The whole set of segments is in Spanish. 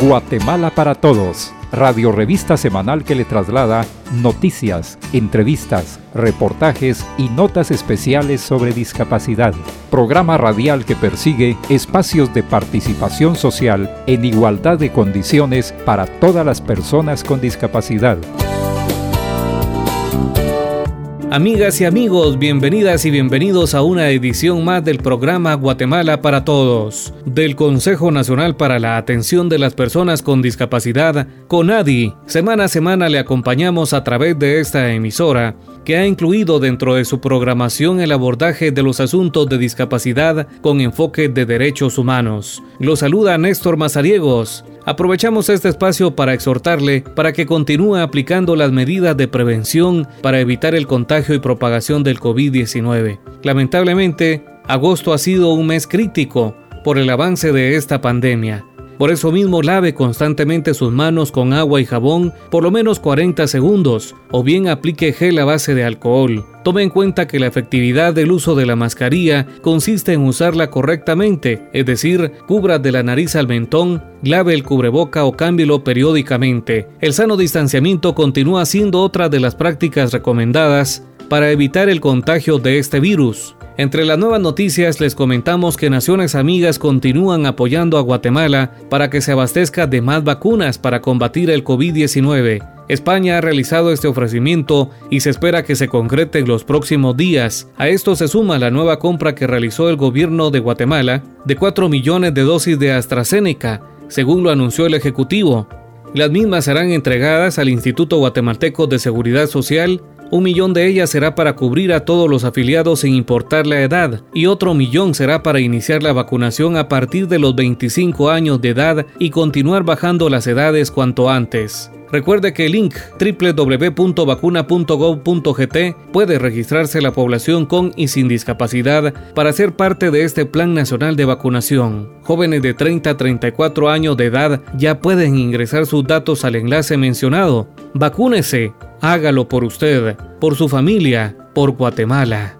Guatemala para Todos, radio revista semanal que le traslada noticias, entrevistas, reportajes y notas especiales sobre discapacidad. Programa radial que persigue espacios de participación social en igualdad de condiciones para todas las personas con discapacidad. Amigas y amigos, bienvenidas y bienvenidos a una edición más del programa Guatemala para Todos, del Consejo Nacional para la Atención de las Personas con Discapacidad, CONADI. Semana a semana le acompañamos a través de esta emisora, que ha incluido dentro de su programación el abordaje de los asuntos de discapacidad con enfoque de derechos humanos. Lo saluda Néstor Mazariegos. Aprovechamos este espacio para exhortarle para que continúe aplicando las medidas de prevención para evitar el contagio y propagación del COVID-19. Lamentablemente, agosto ha sido un mes crítico por el avance de esta pandemia. Por eso mismo lave constantemente sus manos con agua y jabón por lo menos 40 segundos o bien aplique gel a base de alcohol. Tome en cuenta que la efectividad del uso de la mascarilla consiste en usarla correctamente, es decir, cubra de la nariz al mentón, lave el cubreboca o cámbielo periódicamente. El sano distanciamiento continúa siendo otra de las prácticas recomendadas para evitar el contagio de este virus. Entre las nuevas noticias les comentamos que Naciones Amigas continúan apoyando a Guatemala para que se abastezca de más vacunas para combatir el COVID-19. España ha realizado este ofrecimiento y se espera que se concrete en los próximos días. A esto se suma la nueva compra que realizó el gobierno de Guatemala de 4 millones de dosis de AstraZeneca, según lo anunció el Ejecutivo. Las mismas serán entregadas al Instituto Guatemalteco de Seguridad Social un millón de ellas será para cubrir a todos los afiliados sin importar la edad y otro millón será para iniciar la vacunación a partir de los 25 años de edad y continuar bajando las edades cuanto antes. Recuerde que el link www.vacuna.gov.gt puede registrarse la población con y sin discapacidad para ser parte de este Plan Nacional de Vacunación. Jóvenes de 30 a 34 años de edad ya pueden ingresar sus datos al enlace mencionado. Vacúnese, hágalo por usted, por su familia, por Guatemala.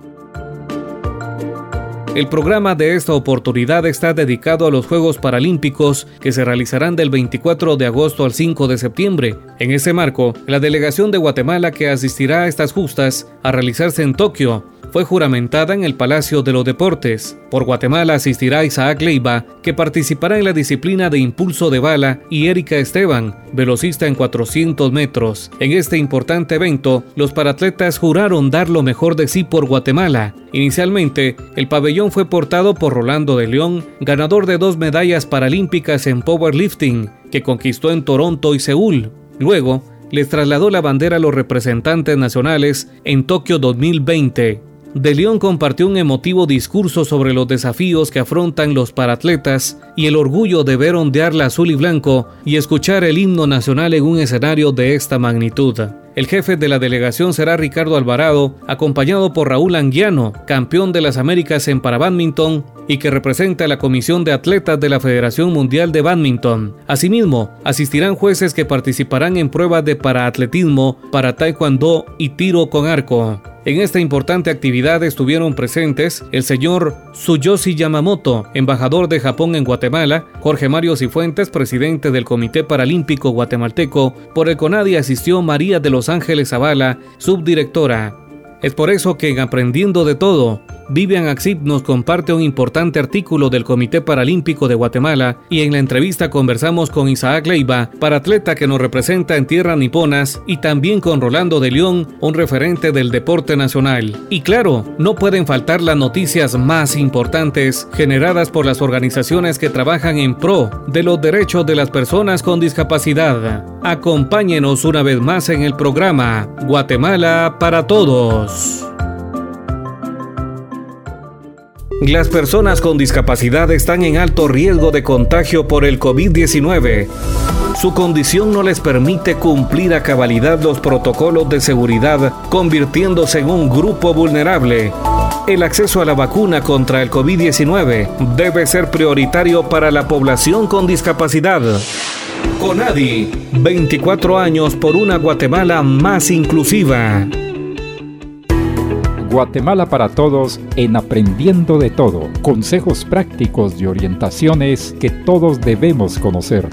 El programa de esta oportunidad está dedicado a los Juegos Paralímpicos que se realizarán del 24 de agosto al 5 de septiembre. En ese marco, la delegación de Guatemala que asistirá a estas justas a realizarse en Tokio fue juramentada en el Palacio de los Deportes. Por Guatemala asistirá Isaac Leiva, que participará en la disciplina de impulso de bala, y Erika Esteban, velocista en 400 metros. En este importante evento, los paratletas juraron dar lo mejor de sí por Guatemala. Inicialmente, el pabellón fue portado por Rolando de León, ganador de dos medallas paralímpicas en powerlifting, que conquistó en Toronto y Seúl. Luego, les trasladó la bandera a los representantes nacionales en Tokio 2020. De León compartió un emotivo discurso sobre los desafíos que afrontan los paratletas y el orgullo de ver ondear la azul y blanco y escuchar el himno nacional en un escenario de esta magnitud. El jefe de la delegación será Ricardo Alvarado, acompañado por Raúl Anguiano, campeón de las Américas en parabadminton y que representa a la Comisión de Atletas de la Federación Mundial de Badminton. Asimismo, asistirán jueces que participarán en pruebas de paraatletismo, para taekwondo y tiro con arco. En esta importante actividad estuvieron presentes el señor Tsuyoshi Yamamoto, embajador de Japón en Guatemala, Jorge Mario Cifuentes, presidente del Comité Paralímpico Guatemalteco, por el CONADI asistió María de los Ángeles Zavala, subdirectora. Es por eso que en Aprendiendo de Todo, Vivian Axip nos comparte un importante artículo del Comité Paralímpico de Guatemala y en la entrevista conversamos con Isaac Leiva, atleta que nos representa en tierras niponas, y también con Rolando de León, un referente del deporte nacional. Y claro, no pueden faltar las noticias más importantes generadas por las organizaciones que trabajan en pro de los derechos de las personas con discapacidad. Acompáñenos una vez más en el programa Guatemala para Todos. Las personas con discapacidad están en alto riesgo de contagio por el COVID-19. Su condición no les permite cumplir a cabalidad los protocolos de seguridad, convirtiéndose en un grupo vulnerable. El acceso a la vacuna contra el COVID-19 debe ser prioritario para la población con discapacidad. CONADI, 24 años por una Guatemala más inclusiva. Guatemala para Todos en Aprendiendo de Todo, consejos prácticos y orientaciones que todos debemos conocer.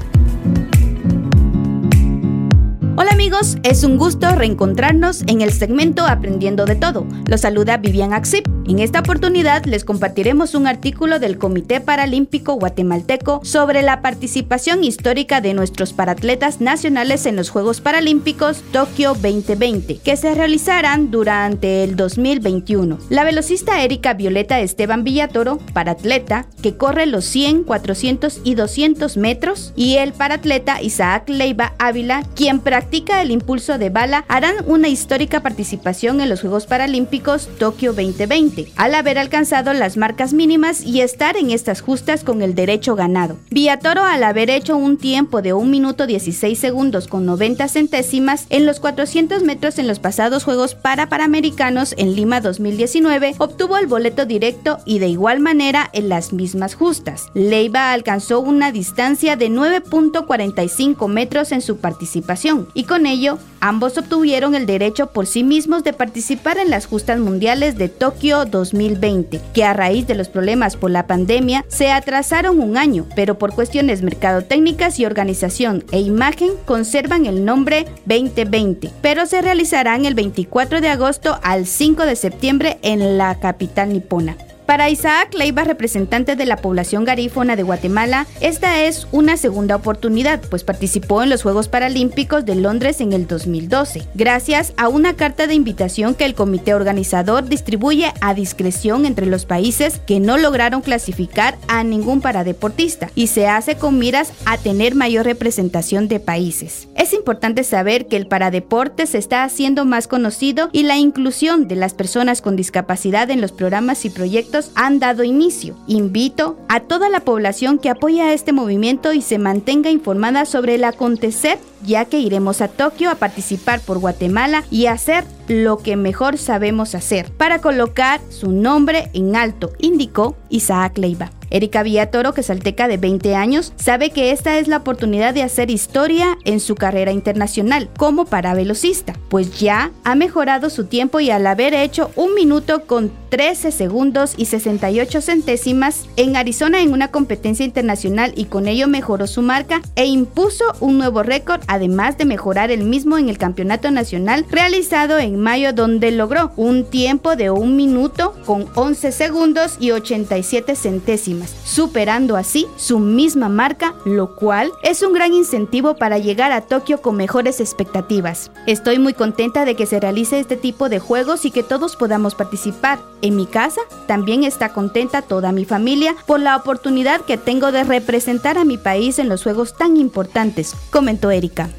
Hola amigos, es un gusto reencontrarnos en el segmento Aprendiendo de Todo. Los saluda Vivian Axip. En esta oportunidad les compartiremos un artículo del Comité Paralímpico Guatemalteco sobre la participación histórica de nuestros paratletas nacionales en los Juegos Paralímpicos Tokio 2020, que se realizarán durante el 2021. La velocista Erika Violeta Esteban Villatoro, paratleta, que corre los 100, 400 y 200 metros, y el paratleta Isaac Leiva Ávila, quien practica el impulso de bala, harán una histórica participación en los Juegos Paralímpicos Tokio 2020, al haber alcanzado las marcas mínimas y estar en estas justas con el derecho ganado. Villatoro, al haber hecho un tiempo de 1 minuto 16 segundos con 90 centésimas en los 400 metros en los pasados Juegos para Panamericanos en Lima 2019, obtuvo el boleto directo y de igual manera en las mismas justas. Leiva alcanzó una distancia de 9.45 metros en su participación y con ello ambos obtuvieron el derecho por sí mismos de participar en las justas mundiales de Tokio 2020, que a raíz de los problemas por la pandemia se atrasaron un año, pero por cuestiones mercadotécnicas y organización e imagen conservan el nombre 2020, pero se realizarán el 24 de agosto al 5 de septiembre en la capital nipona. Para Isaac Leiva, representante de la población garífona de Guatemala, esta es una segunda oportunidad, pues participó en los Juegos Paralímpicos de Londres en el 2012, gracias a una carta de invitación que el comité organizador distribuye a discreción entre los países que no lograron clasificar a ningún paradeportista y se hace con miras a tener mayor representación de países. Es importante saber que el paradeporte se está haciendo más conocido y la inclusión de las personas con discapacidad en los programas y proyectos han dado inicio. Invito a toda la población que apoya a este movimiento y se mantenga informada sobre el acontecer, ya que iremos a Tokio a participar por Guatemala y hacer lo que mejor sabemos hacer para colocar su nombre en alto, indicó Isaac Leiva. Erika Villatoro, que es de 20 años, sabe que esta es la oportunidad de hacer historia en su carrera internacional como paravelocista, pues ya ha mejorado su tiempo y al haber hecho un minuto con 13 segundos y 68 centésimas en Arizona en una competencia internacional y con ello mejoró su marca e impuso un nuevo récord, además de mejorar el mismo en el campeonato nacional realizado en mayo donde logró un tiempo de un minuto con 11 segundos y 87 centésimas superando así su misma marca, lo cual es un gran incentivo para llegar a Tokio con mejores expectativas. Estoy muy contenta de que se realice este tipo de juegos y que todos podamos participar. En mi casa también está contenta toda mi familia por la oportunidad que tengo de representar a mi país en los juegos tan importantes, comentó Erika.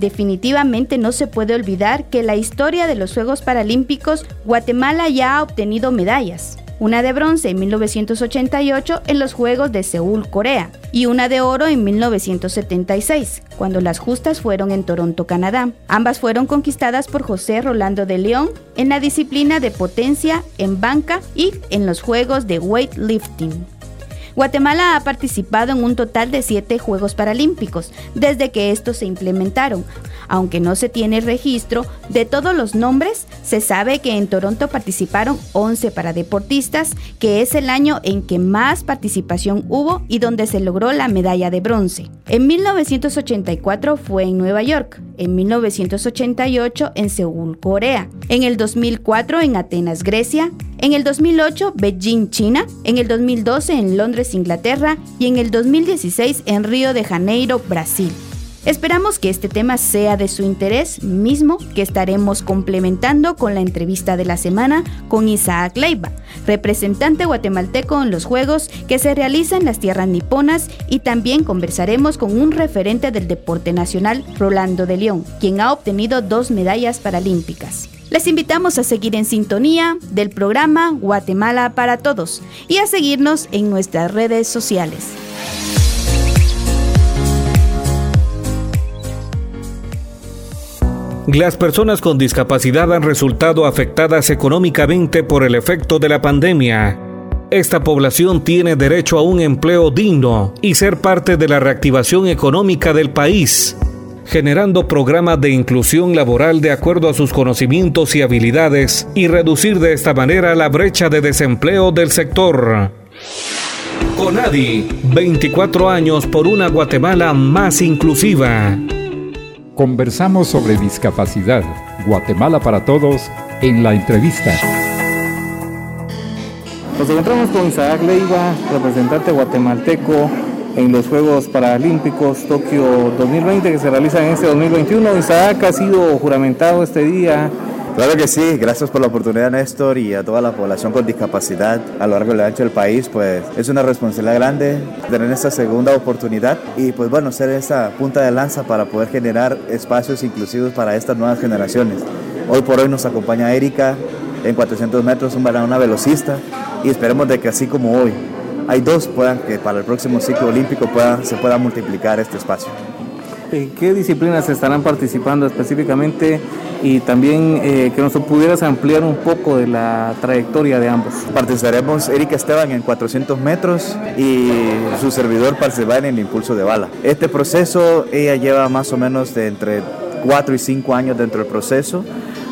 Definitivamente no se puede olvidar que la historia de los Juegos Paralímpicos Guatemala ya ha obtenido medallas una de bronce en 1988 en los Juegos de Seúl, Corea, y una de oro en 1976, cuando las justas fueron en Toronto, Canadá. Ambas fueron conquistadas por José Rolando de León en la disciplina de potencia en banca y en los Juegos de weightlifting. Guatemala ha participado en un total de siete Juegos Paralímpicos desde que estos se implementaron. Aunque no se tiene registro de todos los nombres, se sabe que en Toronto participaron 11 paradeportistas, que es el año en que más participación hubo y donde se logró la medalla de bronce. En 1984 fue en Nueva York, en 1988 en Seúl, Corea, en el 2004 en Atenas, Grecia, en el 2008 Beijing, China, en el 2012 en Londres, Inglaterra y en el 2016 en Río de Janeiro, Brasil. Esperamos que este tema sea de su interés mismo que estaremos complementando con la entrevista de la semana con Isaac Leiva, representante guatemalteco en los Juegos que se realizan en las tierras niponas y también conversaremos con un referente del deporte nacional, Rolando de León, quien ha obtenido dos medallas paralímpicas. Les invitamos a seguir en sintonía del programa Guatemala para Todos y a seguirnos en nuestras redes sociales. Las personas con discapacidad han resultado afectadas económicamente por el efecto de la pandemia. Esta población tiene derecho a un empleo digno y ser parte de la reactivación económica del país, generando programas de inclusión laboral de acuerdo a sus conocimientos y habilidades y reducir de esta manera la brecha de desempleo del sector. Conadi, 24 años por una Guatemala más inclusiva. Conversamos sobre discapacidad, Guatemala para todos, en la entrevista. Nos encontramos con Isaac Leiva, representante guatemalteco en los Juegos Paralímpicos Tokio 2020 que se realizan en este 2021. Isaac ha sido juramentado este día Claro que sí, gracias por la oportunidad Néstor y a toda la población con discapacidad a lo largo y ancho del país, pues es una responsabilidad grande tener esta segunda oportunidad y pues bueno, ser esa punta de lanza para poder generar espacios inclusivos para estas nuevas generaciones. Hoy por hoy nos acompaña Erika en 400 metros, una velocista y esperemos de que así como hoy hay dos, puedan que para el próximo ciclo olímpico pueda, se pueda multiplicar este espacio. ¿En qué disciplinas estarán participando específicamente? Y también eh, que nos pudieras ampliar un poco de la trayectoria de ambos. Participaremos Erika Esteban en 400 metros y su servidor participará en el impulso de bala. Este proceso, ella lleva más o menos de entre 4 y 5 años dentro del proceso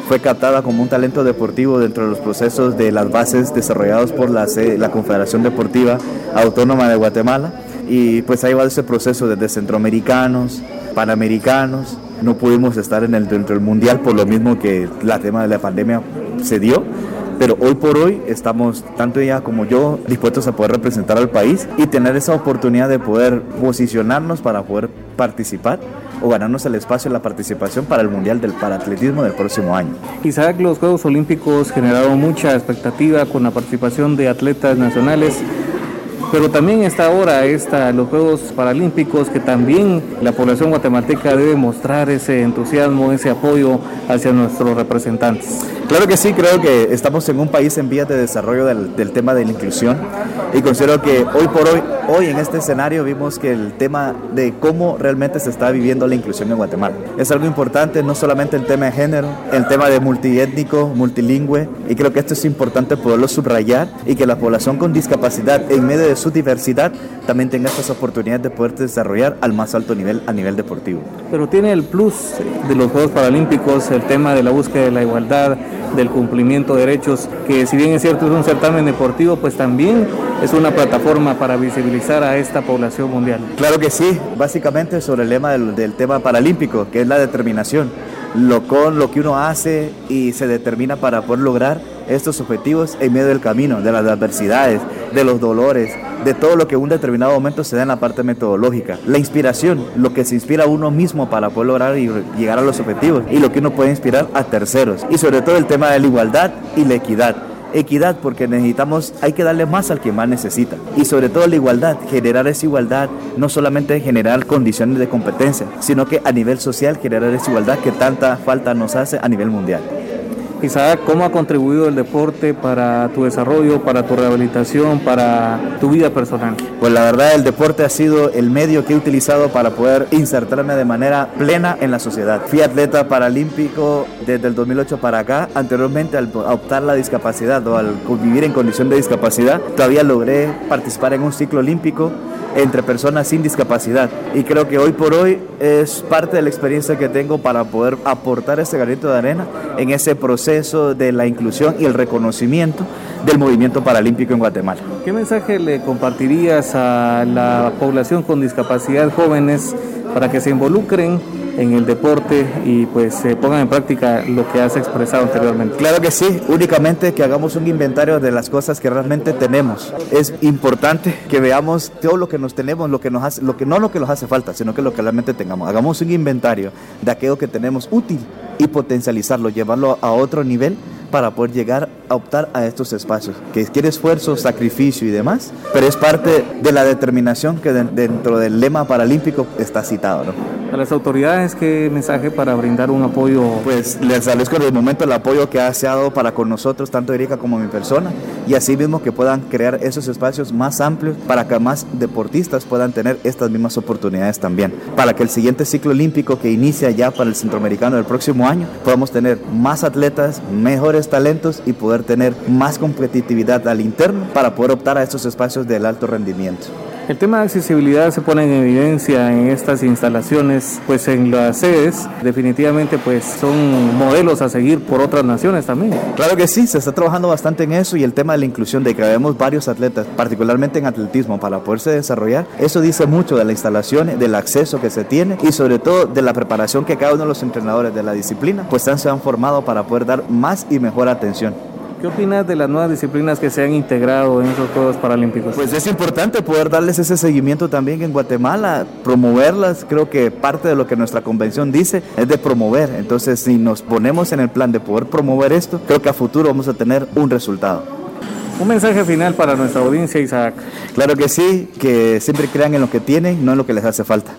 fue captada como un talento deportivo dentro de los procesos de las bases desarrollados por la, la Confederación Deportiva Autónoma de Guatemala. Y pues ahí va ese proceso desde centroamericanos, panamericanos, no pudimos estar en el, dentro del mundial por lo mismo que la tema de la pandemia se dio. Pero hoy por hoy estamos, tanto ella como yo, dispuestos a poder representar al país y tener esa oportunidad de poder posicionarnos para poder participar o ganarnos el espacio de la participación para el Mundial del Paratletismo del próximo año. Isaac, los Juegos Olímpicos generaron mucha expectativa con la participación de atletas nacionales pero también está ahora está los Juegos Paralímpicos que también la población guatemalteca debe mostrar ese entusiasmo, ese apoyo hacia nuestros representantes. Claro que sí, creo que estamos en un país en vías de desarrollo del, tema de la inclusión y considero que hoy por hoy, hoy en este escenario vimos que el tema de cómo realmente se está viviendo la inclusión en Guatemala es algo importante, no solamente el tema de género, el tema de multiétnico, multilingüe y creo que esto es importante poderlo subrayar y que la población con discapacidad en medio de su diversidad también tenga estas oportunidades de poder desarrollar al más alto nivel a nivel deportivo. Pero tiene el plus de los Juegos Paralímpicos, el tema de la búsqueda de la igualdad, del cumplimiento de derechos, que si bien es cierto es un certamen deportivo, pues también es una plataforma para visibilizar a esta población mundial. Claro que sí, básicamente sobre el lema del, del tema paralímpico, que es la determinación, lo con lo que uno hace y se determina para poder lograr estos objetivos en medio del camino, de las adversidades, de los dolores, de todo lo que un determinado momento se da en la parte metodológica. La inspiración, lo que se inspira a uno mismo para poder lograr y llegar a los objetivos y lo que uno puede inspirar a terceros. Y sobre todo el tema de la igualdad y la equidad equidad porque necesitamos, hay que darle más al que más necesita. Y sobre todo la igualdad, generar esa igualdad, no solamente generar condiciones de competencia, sino que a nivel social generar esa igualdad que tanta falta nos hace a nivel mundial. Isaac, ¿cómo ha contribuido el deporte para tu desarrollo, para tu rehabilitación, para tu vida personal? Pues la verdad el deporte ha sido el medio que he utilizado para poder insertarme de manera plena en la sociedad. Fui atleta paralímpico desde el 2008 para acá. Anteriormente al optar la discapacidad o al vivir en condición de discapacidad, todavía logré participar en un ciclo olímpico entre personas sin discapacidad. Y creo que hoy por hoy es parte de la experiencia que tengo para poder aportar ese granito de arena en ese proceso de la inclusión y el reconocimiento del movimiento paralímpico en Guatemala. ¿Qué mensaje le compartirías a la población con discapacidad jóvenes para que se involucren en el deporte y pues se pongan en práctica lo que has expresado anteriormente. Claro que sí, únicamente que hagamos un inventario de las cosas que realmente tenemos. Es importante que veamos todo lo que nos tenemos, lo que nos hace, lo que no lo que nos hace falta, sino que lo que realmente tengamos. Hagamos un inventario de aquello que tenemos útil y potencializarlo, llevarlo a otro nivel para poder llegar a optar a estos espacios, que quiere esfuerzo, sacrificio y demás, pero es parte de la determinación que dentro del lema paralímpico está citado. ¿no? A las autoridades, ¿qué mensaje para brindar un apoyo? Pues les agradezco en el momento el apoyo que ha dado para con nosotros, tanto Erika como mi persona, y así mismo que puedan crear esos espacios más amplios para que más deportistas puedan tener estas mismas oportunidades también, para que el siguiente ciclo olímpico que inicia ya para el centroamericano del próximo año, podamos tener más atletas, mejores talentos y poder tener más competitividad al interno para poder optar a estos espacios del alto rendimiento. El tema de accesibilidad se pone en evidencia en estas instalaciones, pues en las sedes definitivamente pues son modelos a seguir por otras naciones también. Claro que sí, se está trabajando bastante en eso y el tema de la inclusión de que vemos varios atletas, particularmente en atletismo, para poderse desarrollar, eso dice mucho de la instalación, del acceso que se tiene y sobre todo de la preparación que cada uno de los entrenadores de la disciplina pues se han formado para poder dar más y mejor atención. ¿Qué opinas de las nuevas disciplinas que se han integrado en esos Juegos Paralímpicos? Pues es importante poder darles ese seguimiento también en Guatemala, promoverlas. Creo que parte de lo que nuestra convención dice es de promover. Entonces, si nos ponemos en el plan de poder promover esto, creo que a futuro vamos a tener un resultado. Un mensaje final para nuestra audiencia, Isaac. Claro que sí, que siempre crean en lo que tienen, no en lo que les hace falta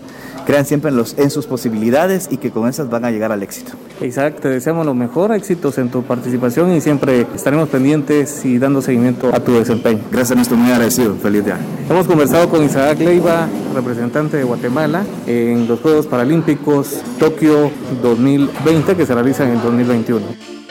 crean siempre en, los, en sus posibilidades y que con esas van a llegar al éxito. Isaac, te deseamos lo mejor, éxitos en tu participación y siempre estaremos pendientes y dando seguimiento a tu desempeño. Gracias, nuestro muy agradecido. Feliz día. Hemos conversado con Isaac Leiva, representante de Guatemala, en los Juegos Paralímpicos Tokio 2020 que se realizan en el 2021.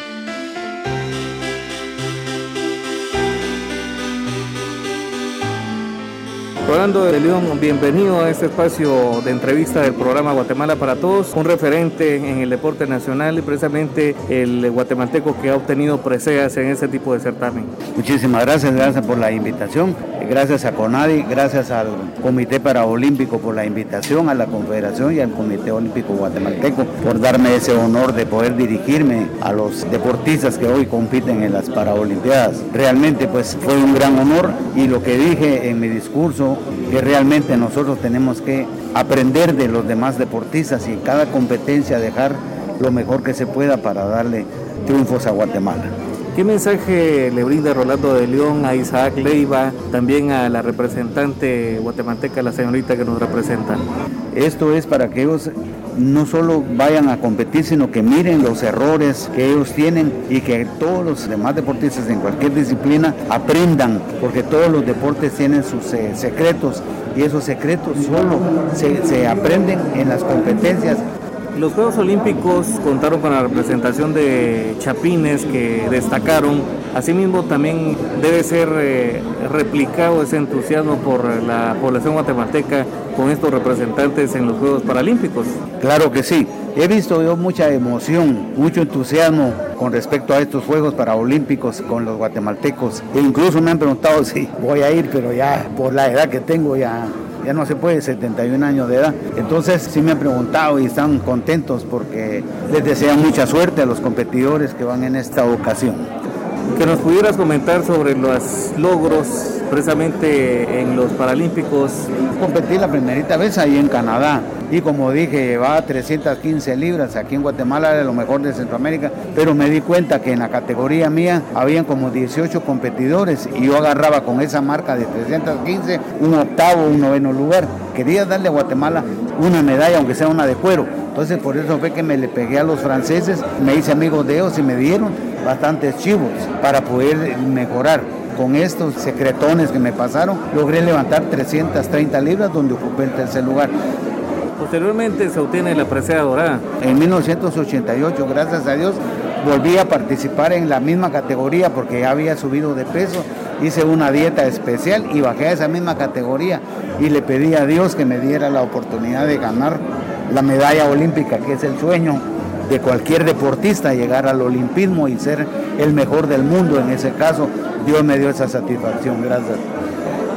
Rolando de León, bienvenido a este espacio de entrevista del programa Guatemala para Todos, un referente en el deporte nacional y precisamente el guatemalteco que ha obtenido preseas en ese tipo de certamen. Muchísimas gracias, gracias por la invitación, gracias a CONADI, gracias al Comité Paraolímpico por la invitación, a la Confederación y al Comité Olímpico Guatemalteco por darme ese honor de poder dirigirme a los deportistas que hoy compiten en las Paraolimpiadas. Realmente pues fue un gran honor y lo que dije en mi discurso que realmente nosotros tenemos que aprender de los demás deportistas y en cada competencia dejar lo mejor que se pueda para darle triunfos a Guatemala. ¿Qué mensaje le brinda Rolando de León a Isaac Leiva, también a la representante guatemalteca, la señorita que nos representa? Esto es para que ellos no solo vayan a competir, sino que miren los errores que ellos tienen y que todos los demás deportistas en cualquier disciplina aprendan, porque todos los deportes tienen sus eh, secretos y esos secretos solo se, se aprenden en las competencias los Juegos Olímpicos contaron con la representación de chapines que destacaron. Asimismo, también debe ser eh, replicado ese entusiasmo por la población guatemalteca con estos representantes en los Juegos Paralímpicos. Claro que sí. He visto yo mucha emoción, mucho entusiasmo con respecto a estos Juegos Paralímpicos con los guatemaltecos. E incluso me han preguntado si voy a ir, pero ya por la edad que tengo ya ya no se puede, 71 años de edad. Entonces sí me han preguntado y están contentos porque les desean mucha suerte a los competidores que van en esta ocasión. Que nos pudieras comentar sobre los logros precisamente en los Paralímpicos. Competí la primerita vez ahí en Canadá y como dije, llevaba 315 libras, aquí en Guatemala era lo mejor de Centroamérica, pero me di cuenta que en la categoría mía habían como 18 competidores y yo agarraba con esa marca de 315 un octavo, un noveno lugar. Quería darle a Guatemala una medalla, aunque sea una de cuero. Entonces por eso fue que me le pegué a los franceses, me hice amigo de ellos y me dieron bastantes chivos para poder mejorar con estos secretones que me pasaron, logré levantar 330 libras donde ocupé el tercer lugar. Posteriormente se obtiene la presea dorada. En 1988, gracias a Dios, volví a participar en la misma categoría porque ya había subido de peso. Hice una dieta especial y bajé a esa misma categoría y le pedí a Dios que me diera la oportunidad de ganar la medalla olímpica, que es el sueño de cualquier deportista, llegar al olimpismo y ser el mejor del mundo. En ese caso, Dios me dio esa satisfacción. Gracias.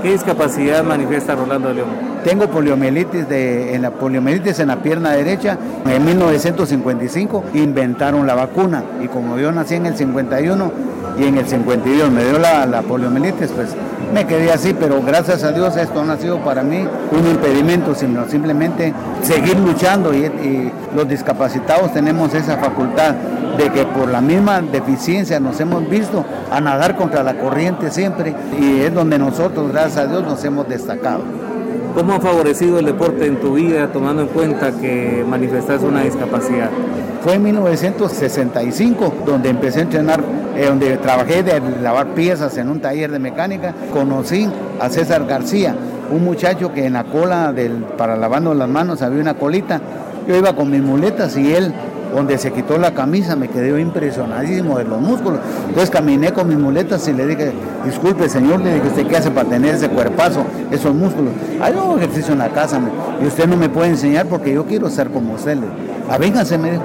¿Qué discapacidad manifiesta Rolando León? Tengo poliomielitis, de, en la poliomielitis en la pierna derecha. En 1955 inventaron la vacuna y como yo nací en el 51 y en el 52 me dio la, la poliomielitis, pues me quedé así, pero gracias a Dios esto no ha sido para mí un impedimento, sino simplemente seguir luchando y, y los discapacitados tenemos esa facultad de que por la misma deficiencia nos hemos visto a nadar contra la corriente siempre y es donde nosotros, gracias a Dios, nos hemos destacado. ¿Cómo ha favorecido el deporte en tu vida tomando en cuenta que manifestas una discapacidad? Fue en 1965 donde empecé a entrenar, eh, donde trabajé de lavar piezas en un taller de mecánica. Conocí a César García, un muchacho que en la cola del, para lavando las manos había una colita. Yo iba con mis muletas y él donde se quitó la camisa, me quedé impresionadísimo de los músculos. Entonces caminé con mis muletas y le dije, disculpe señor, le dije, ¿usted qué hace para tener ese cuerpazo, esos músculos? Hago ejercicio en la casa, y usted no me puede enseñar porque yo quiero ser como usted. Avéngase, me dijo.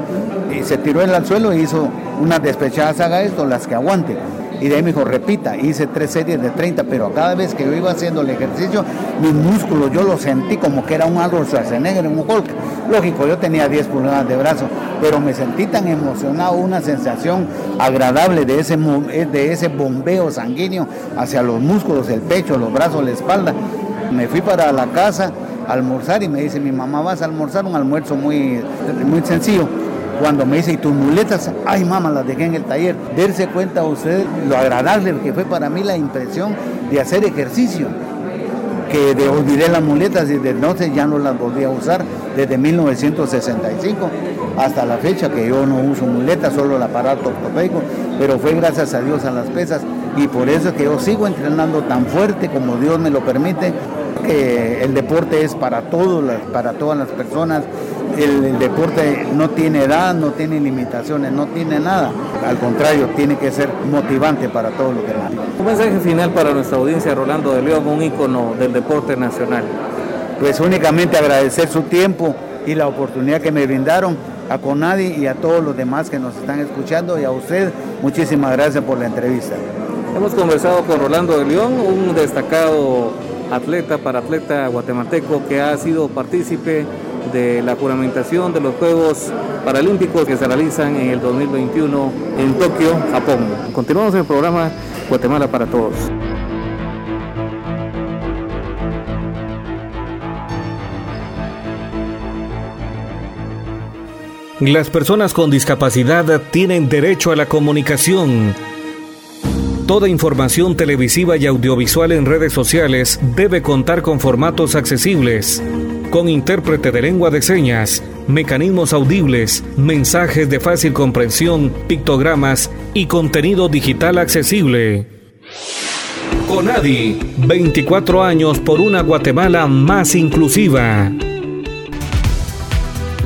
Y se tiró él al suelo y hizo unas despechadas, haga esto, las que aguante. Y de ahí me dijo, repita, hice tres series de 30, pero cada vez que yo iba haciendo el ejercicio, mis músculos yo los sentí como que era un Arnold Schwarzenegger, un Hulk. Lógico, yo tenía 10 pulgadas de brazo, pero me sentí tan emocionado, una sensación agradable de ese, de ese bombeo sanguíneo hacia los músculos, el pecho, los brazos, la espalda. Me fui para la casa a almorzar y me dice, mi mamá, vas a almorzar un almuerzo muy, muy sencillo cuando me dice, ¿y tus muletas? Ay, mamá, las dejé en el taller. Darse cuenta usted lo agradable que fue para mí la impresión de hacer ejercicio. Que de olvidé las muletas y desde entonces ya no las volví a usar desde 1965 hasta la fecha que yo no uso muletas, solo el aparato ortopédico, pero fue gracias a Dios a las pesas y por eso es que yo sigo entrenando tan fuerte como Dios me lo permite, que el deporte es para todos, para todas las personas, el, deporte no tiene edad, no tiene limitaciones, no tiene nada. Al contrario, tiene que ser motivante para todos los demás. Un mensaje final para nuestra audiencia, Rolando de León, un ícono del deporte nacional. Pues únicamente agradecer su tiempo y la oportunidad que me brindaron a Conadi y a todos los demás que nos están escuchando y a usted, muchísimas gracias por la entrevista. Hemos conversado con Rolando de León, un destacado atleta para atleta guatemalteco que ha sido partícipe de la juramentación de los Juegos Paralímpicos que se realizan en el 2021 en Tokio, Japón. Continuamos el programa Guatemala para Todos. Las personas con discapacidad tienen derecho a la comunicación. Toda información televisiva y audiovisual en redes sociales debe contar con formatos accesibles con intérprete de lengua de señas, mecanismos audibles, mensajes de fácil comprensión, pictogramas y contenido digital accesible. Conadi, 24 años por una Guatemala más inclusiva.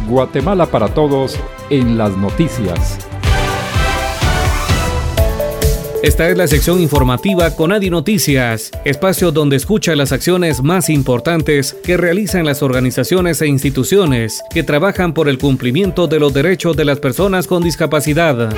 Guatemala para todos en las noticias. Esta es la sección informativa con Adi Noticias, espacio donde escucha las acciones más importantes que realizan las organizaciones e instituciones que trabajan por el cumplimiento de los derechos de las personas con discapacidad.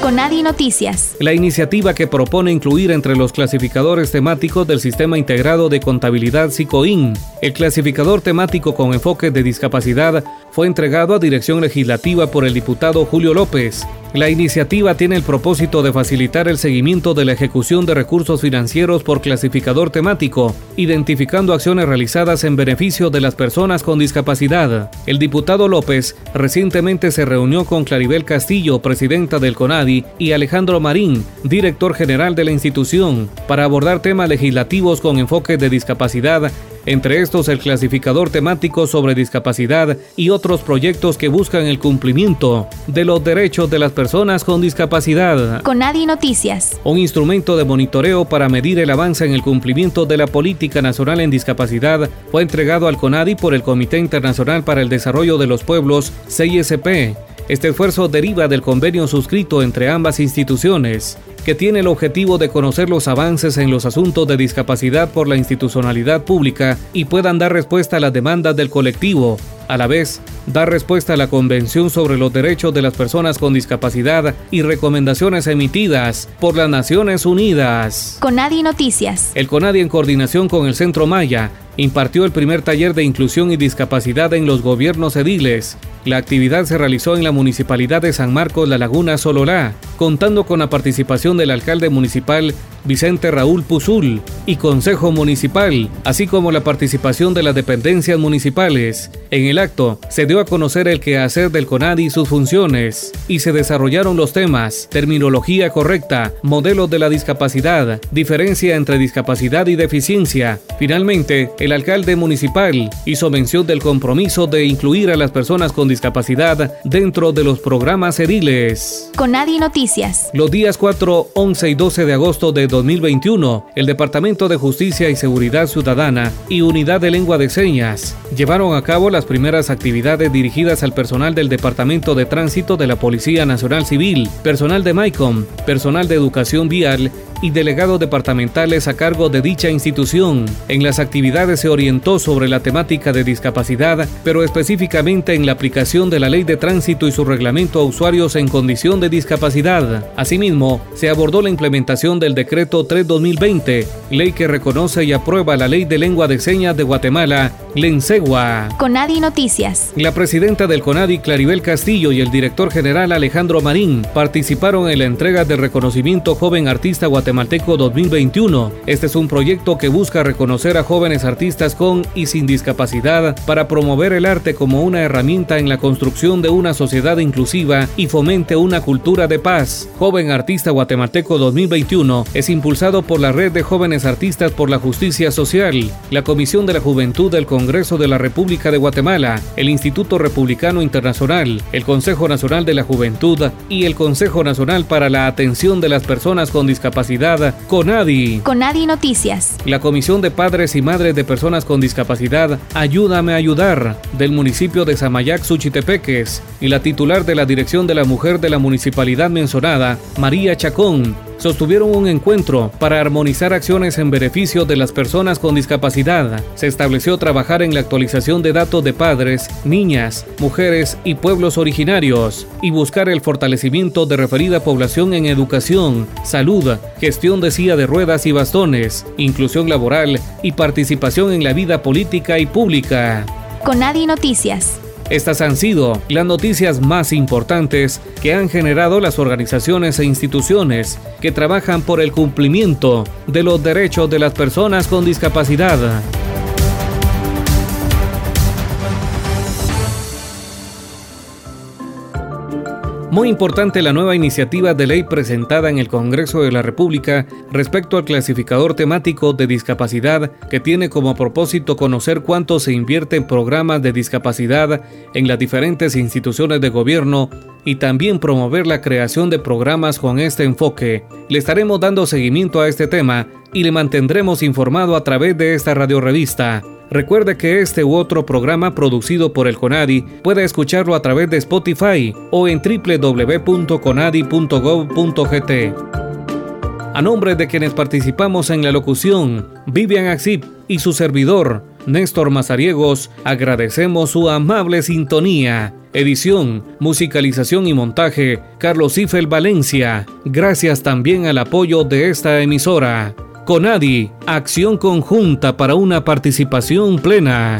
Conadi Noticias. La iniciativa que propone incluir entre los clasificadores temáticos del Sistema Integrado de Contabilidad SICOIN, el clasificador temático con enfoque de discapacidad fue entregado a dirección legislativa por el diputado Julio López. La iniciativa tiene el propósito de facilitar el seguimiento de la ejecución de recursos financieros por clasificador temático, identificando acciones realizadas en beneficio de las personas con discapacidad. El diputado López recientemente se reunió con Claribel Castillo, presidenta del CONADI, y Alejandro Marín, director general de la institución, para abordar temas legislativos con enfoque de discapacidad entre estos el clasificador temático sobre discapacidad y otros proyectos que buscan el cumplimiento de los derechos de las personas con discapacidad. Conadi Noticias. Un instrumento de monitoreo para medir el avance en el cumplimiento de la política nacional en discapacidad fue entregado al CONADI por el Comité Internacional para el Desarrollo de los Pueblos, CISP. Este esfuerzo deriva del convenio suscrito entre ambas instituciones que tiene el objetivo de conocer los avances en los asuntos de discapacidad por la institucionalidad pública y puedan dar respuesta a las demandas del colectivo, a la vez dar respuesta a la Convención sobre los Derechos de las Personas con Discapacidad y recomendaciones emitidas por las Naciones Unidas. Conadi Noticias. El Conadi en coordinación con el Centro Maya impartió el primer taller de inclusión y discapacidad en los gobiernos ediles. La actividad se realizó en la Municipalidad de San Marcos La Laguna Sololá, contando con la participación del alcalde municipal Vicente Raúl Puzul y Consejo Municipal, así como la participación de las dependencias municipales. En el acto se dio a conocer el quehacer del CONADI y sus funciones, y se desarrollaron los temas, terminología correcta, modelos de la discapacidad, diferencia entre discapacidad y deficiencia. Finalmente, el alcalde municipal hizo mención del compromiso de incluir a las personas con discapacidad dentro de los programas ediles. CONADI Noticias. Los días 4, 11 y 12 de agosto de 2021, el Departamento de Justicia y Seguridad Ciudadana y Unidad de Lengua de Señas llevaron a cabo las primeras actividades dirigidas al personal del Departamento de Tránsito de la Policía Nacional Civil, personal de MICOM, personal de educación vial y delegados departamentales a cargo de dicha institución. En las actividades se orientó sobre la temática de discapacidad, pero específicamente en la aplicación de la ley de tránsito y su reglamento a usuarios en condición de discapacidad. Asimismo, se abordó la implementación del decreto 3-2020, ley que reconoce y aprueba la ley de lengua de señas de Guatemala, Lensegua. Conadi Noticias. La presidenta del Conadi, Claribel Castillo, y el director general Alejandro Marín participaron en la entrega del reconocimiento Joven Artista Guatemala Guatemalteco 2021. Este es un proyecto que busca reconocer a jóvenes artistas con y sin discapacidad para promover el arte como una herramienta en la construcción de una sociedad inclusiva y fomente una cultura de paz. Joven Artista Guatemalteco 2021 es impulsado por la Red de Jóvenes Artistas por la Justicia Social, la Comisión de la Juventud del Congreso de la República de Guatemala, el Instituto Republicano Internacional, el Consejo Nacional de la Juventud y el Consejo Nacional para la Atención de las Personas con Discapacidad CONADI. CONADI Noticias. La Comisión de Padres y Madres de Personas con Discapacidad Ayúdame a Ayudar del municipio de Samayac, Suchitepeques y la titular de la Dirección de la Mujer de la Municipalidad mencionada, María Chacón, sostuvieron un encuentro para armonizar acciones en beneficio de las personas con discapacidad. Se estableció trabajar en la actualización de datos de padres, niñas, mujeres y pueblos originarios y buscar el fortalecimiento de referida población en educación, salud, gestión de silla de ruedas y bastones, inclusión laboral y participación en la vida política y pública. Conadi Noticias. Estas han sido las noticias más importantes que han generado las organizaciones e instituciones que trabajan por el cumplimiento de los derechos de las personas con discapacidad. Muy importante la nueva iniciativa de ley presentada en el Congreso de la República respecto al clasificador temático de discapacidad que tiene como propósito conocer cuánto se invierte en programas de discapacidad en las diferentes instituciones de gobierno y también promover la creación de programas con este enfoque. Le estaremos dando seguimiento a este tema y le mantendremos informado a través de esta radiorevista. Recuerde que este u otro programa producido por el CONADI puede escucharlo a través de Spotify o en www.conadi.gov.gt. A nombre de quienes participamos en la locución, Vivian Axip y su servidor, Néstor Mazariegos, agradecemos su amable sintonía. Edición, musicalización y montaje, Carlos Ifel Valencia. Gracias también al apoyo de esta emisora. CONADI, acción conjunta para una participación plena.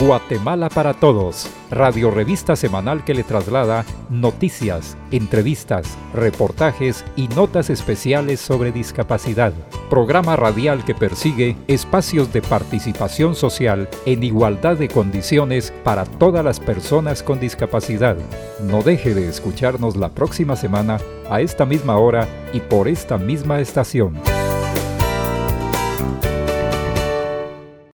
Guatemala para Todos, radio revista semanal que le traslada noticias, entrevistas, reportajes y notas especiales sobre discapacidad. Programa radial que persigue espacios de participación social en igualdad de condiciones para todas las personas con discapacidad. No deje de escucharnos la próxima semana a esta misma hora y por esta misma estación.